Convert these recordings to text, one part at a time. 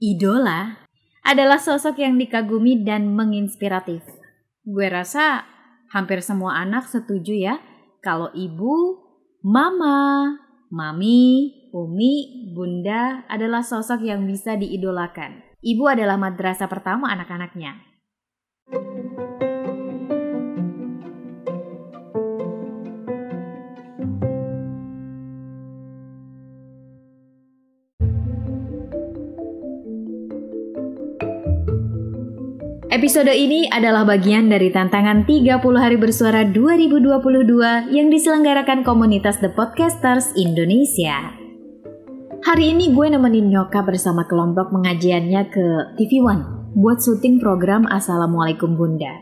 Idola adalah sosok yang dikagumi dan menginspiratif. Gue rasa hampir semua anak setuju ya kalau ibu, mama, mami, umi, bunda adalah sosok yang bisa diidolakan. Ibu adalah madrasah pertama anak-anaknya. Episode ini adalah bagian dari tantangan 30 hari bersuara 2022 yang diselenggarakan komunitas The Podcasters Indonesia. Hari ini gue nemenin nyokap bersama kelompok pengajiannya ke TV One buat syuting program Assalamualaikum Bunda.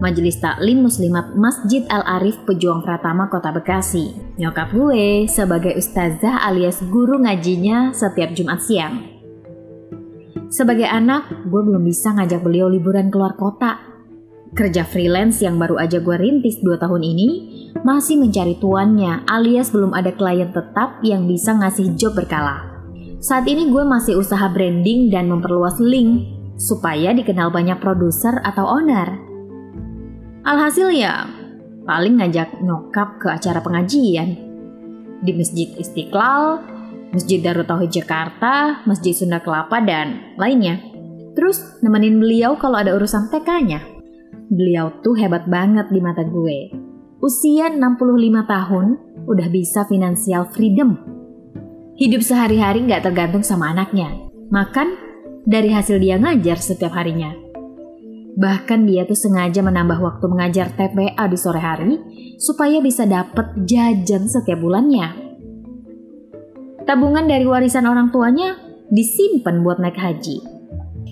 Majelis Taklim Muslimat Masjid Al-Arif Pejuang Pratama Kota Bekasi. Nyokap gue sebagai ustazah alias guru ngajinya setiap Jumat siang. Sebagai anak, gue belum bisa ngajak beliau liburan keluar kota. Kerja freelance yang baru aja gue rintis 2 tahun ini, masih mencari tuannya alias belum ada klien tetap yang bisa ngasih job berkala. Saat ini gue masih usaha branding dan memperluas link supaya dikenal banyak produser atau owner. Alhasil ya, paling ngajak nyokap ke acara pengajian. Di Masjid Istiqlal, Masjid Darut Tauhid Jakarta, Masjid Sunda Kelapa, dan lainnya. Terus nemenin beliau kalau ada urusan TK-nya. Beliau tuh hebat banget di mata gue. Usia 65 tahun, udah bisa financial freedom. Hidup sehari-hari nggak tergantung sama anaknya. Makan dari hasil dia ngajar setiap harinya. Bahkan dia tuh sengaja menambah waktu mengajar TPA di sore hari supaya bisa dapet jajan setiap bulannya tabungan dari warisan orang tuanya disimpan buat naik haji.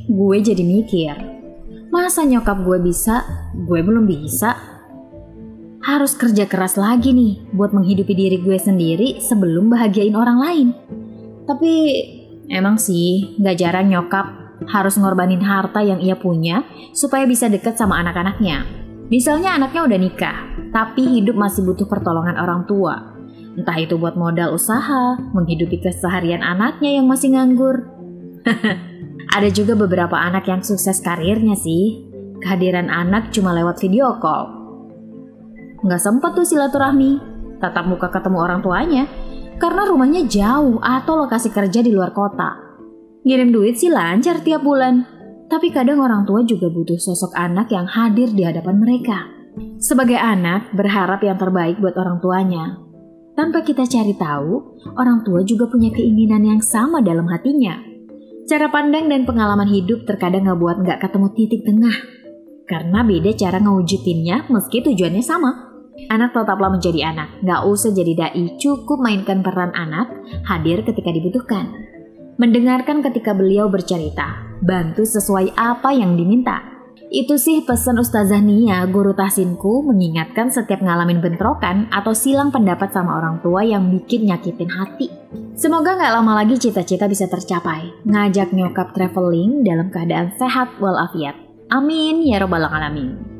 Gue jadi mikir, masa nyokap gue bisa, gue belum bisa? Harus kerja keras lagi nih buat menghidupi diri gue sendiri sebelum bahagiain orang lain. Tapi emang sih gak jarang nyokap harus ngorbanin harta yang ia punya supaya bisa deket sama anak-anaknya. Misalnya anaknya udah nikah, tapi hidup masih butuh pertolongan orang tua Entah itu buat modal usaha, menghidupi keseharian anaknya yang masih nganggur. Ada juga beberapa anak yang sukses karirnya sih. Kehadiran anak cuma lewat video call. Nggak sempat tuh silaturahmi, tatap muka ketemu orang tuanya, karena rumahnya jauh atau lokasi kerja di luar kota. Ngirim duit sih lancar tiap bulan, tapi kadang orang tua juga butuh sosok anak yang hadir di hadapan mereka. Sebagai anak, berharap yang terbaik buat orang tuanya, tanpa kita cari tahu, orang tua juga punya keinginan yang sama dalam hatinya. Cara pandang dan pengalaman hidup terkadang ngebuat nggak ketemu titik tengah. Karena beda cara ngewujudinnya meski tujuannya sama. Anak tetaplah menjadi anak, nggak usah jadi dai, cukup mainkan peran anak, hadir ketika dibutuhkan. Mendengarkan ketika beliau bercerita, bantu sesuai apa yang diminta itu sih pesan Ustazah Nia, guru tahsinku, mengingatkan setiap ngalamin bentrokan atau silang pendapat sama orang tua yang bikin nyakitin hati. Semoga nggak lama lagi cita-cita bisa tercapai. Ngajak nyokap traveling dalam keadaan sehat walafiat. Amin ya robbal alamin.